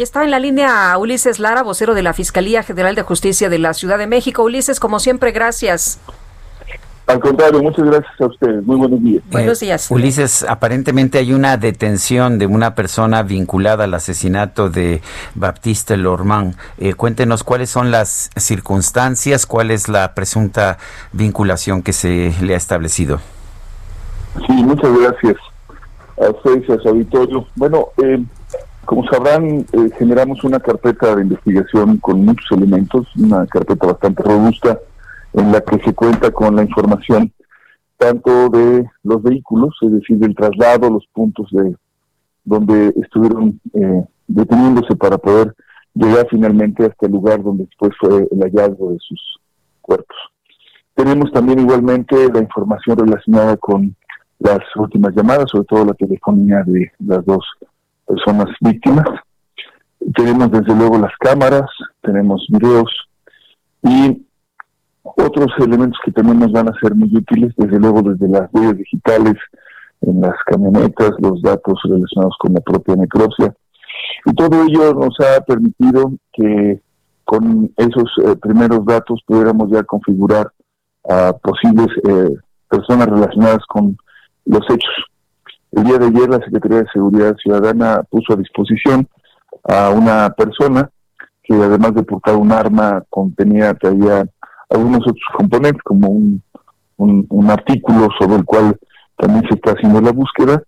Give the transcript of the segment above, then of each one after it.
Y está en la línea Ulises Lara, vocero de la Fiscalía General de Justicia de la Ciudad de México. Ulises, como siempre, gracias. Al contrario, muchas gracias a ustedes. Muy buenos días. Buenos días. Ulises, aparentemente hay una detención de una persona vinculada al asesinato de Baptiste Lormand. Eh, cuéntenos cuáles son las circunstancias, cuál es la presunta vinculación que se le ha establecido. Sí, muchas gracias a ustedes y a su auditorio. Bueno, eh, como sabrán, eh, generamos una carpeta de investigación con muchos elementos, una carpeta bastante robusta en la que se cuenta con la información tanto de los vehículos, es decir, del traslado, los puntos de donde estuvieron eh, deteniéndose para poder llegar finalmente hasta el lugar donde después fue el hallazgo de sus cuerpos. Tenemos también igualmente la información relacionada con las últimas llamadas, sobre todo la telefonía de las dos personas víctimas. Tenemos desde luego las cámaras, tenemos videos y otros elementos que también nos van a ser muy útiles, desde luego desde las huellas digitales en las camionetas, los datos relacionados con la propia necropsia. Y todo ello nos ha permitido que con esos eh, primeros datos pudiéramos ya configurar a posibles eh, personas relacionadas con los hechos. El día de ayer la Secretaría de Seguridad Ciudadana puso a disposición a una persona que además de portar un arma contenía todavía algunos otros componentes como un, artículo sobre el cual también se está haciendo la búsqueda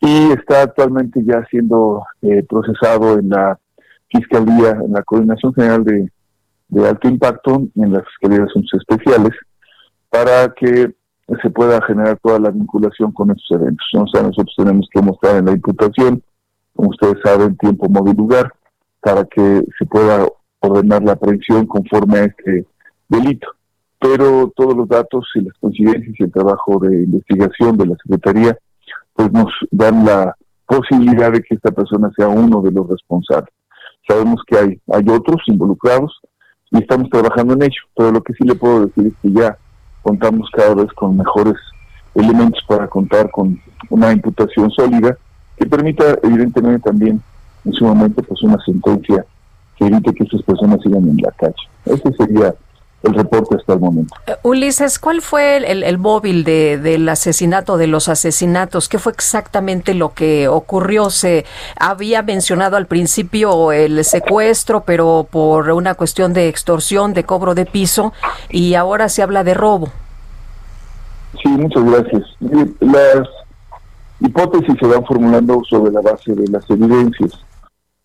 y está actualmente ya siendo eh, procesado en la Fiscalía, en la Coordinación General de, Alto Impacto, en la Fiscalía de Asuntos Especiales, para que se pueda generar toda la vinculación con estos eventos. O sea, nosotros tenemos que mostrar en la imputación, como ustedes saben, tiempo, modo y lugar, para que se pueda ordenar la aprehensión conforme a este delito. Pero todos los datos y las coincidencias y el trabajo de investigación de la Secretaría, pues nos dan la posibilidad de que esta persona sea uno de los responsables. Sabemos que hay, hay otros involucrados y estamos trabajando en ello, pero lo que sí le puedo decir es que ya contamos cada vez con mejores elementos para contar con una imputación sólida que permita evidentemente también en su momento pues una sentencia que evite que estas personas sigan en la calle. Ese sería el reporte hasta el momento. Eh, Ulises, ¿cuál fue el, móvil de, del asesinato, de los asesinatos? ¿Qué fue exactamente lo que ocurrió? Se había mencionado al principio el secuestro, pero por una cuestión de extorsión, de cobro de piso, y ahora se habla de robo. Sí, muchas gracias. Las hipótesis se van formulando sobre la base de las evidencias.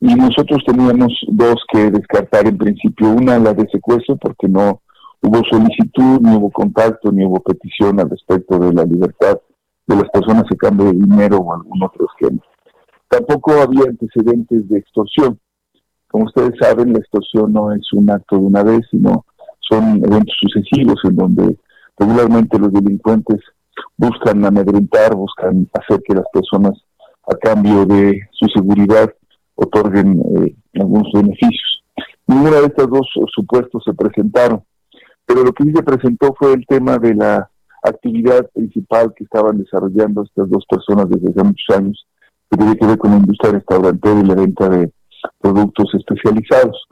Y nosotros teníamos dos que descartar en principio. Una, la de secuestro, porque no hubo solicitud, ni hubo contacto, ni hubo petición al respecto de la libertad de las personas a cambio de dinero o algún otro esquema. Tampoco había antecedentes de extorsión. Como ustedes saben, la extorsión no es un acto de una vez, sino son eventos sucesivos en donde regularmente los delincuentes buscan amedrentar, buscan hacer que las personas a cambio de su seguridad otorguen eh, algunos beneficios. Ninguna de estas dos supuestos se presentaron, pero lo que sí se presentó fue el tema de la actividad principal que estaban desarrollando estas dos personas desde hace muchos años, que tiene que ver con la industria restaurantera y la venta de productos especializados.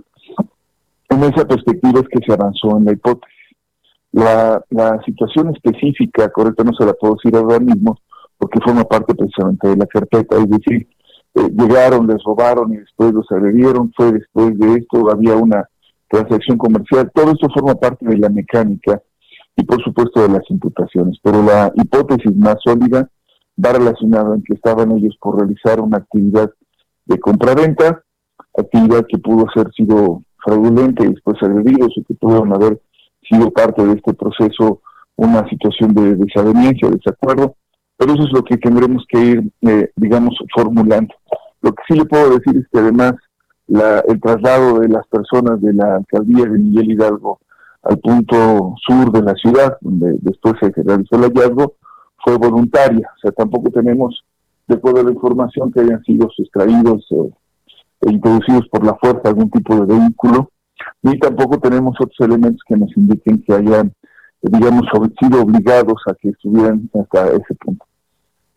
En esa perspectiva es que se avanzó en la hipótesis. La, la situación específica, correcta, no se la puedo decir ahora mismo, porque forma parte precisamente de la carpeta, es decir, eh, llegaron, les robaron y después los agredieron, fue después de esto, había una transacción comercial, todo esto forma parte de la mecánica y por supuesto de las imputaciones, pero la hipótesis más sólida va relacionada en que estaban ellos por realizar una actividad de compraventa, actividad que pudo haber sido fraudulenta y después agredidos o que pudieron haber sido parte de este proceso una situación de desaveniencia, desacuerdo, Pero eso es lo que tendremos que ir, eh, digamos, formulando. Lo que sí le puedo decir es que además el traslado de las personas de la alcaldía de Miguel Hidalgo al punto sur de la ciudad, donde después se realizó el hallazgo, fue voluntaria. O sea, tampoco tenemos, de acuerdo a la información, que hayan sido sustraídos eh, e introducidos por la fuerza algún tipo de vehículo, ni tampoco tenemos otros elementos que nos indiquen que hayan, digamos, sido obligados a que estuvieran hasta ese punto.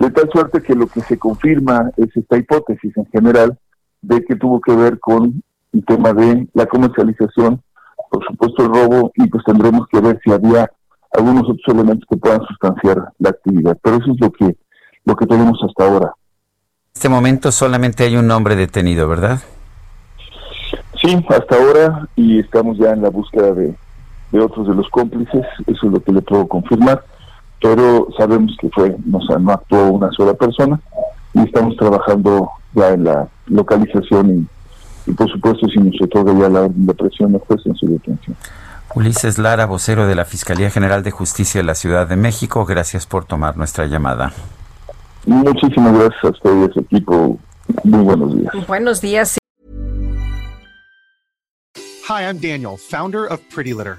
De tal suerte que lo que se confirma es esta hipótesis en general de que tuvo que ver con el tema de la comercialización, por supuesto el robo, y pues tendremos que ver si había algunos otros elementos que puedan sustanciar la actividad. Pero eso es lo que, lo que tenemos hasta ahora. En este momento solamente hay un hombre detenido, ¿verdad? Sí, hasta ahora, y estamos ya en la búsqueda de, de otros de los cómplices, eso es lo que le puedo confirmar pero sabemos que fue, no, no actuó una sola persona y estamos trabajando ya en la localización y, por supuesto si nos otorga ya la orden de presión juez en su detención. Ulises Lara, vocero de la Fiscalía General de Justicia de la Ciudad de México, gracias por tomar nuestra llamada. Muchísimas gracias a usted y a su equipo. Muy buenos días. Buenos días. Hi, I'm Daniel, founder of Pretty Litter.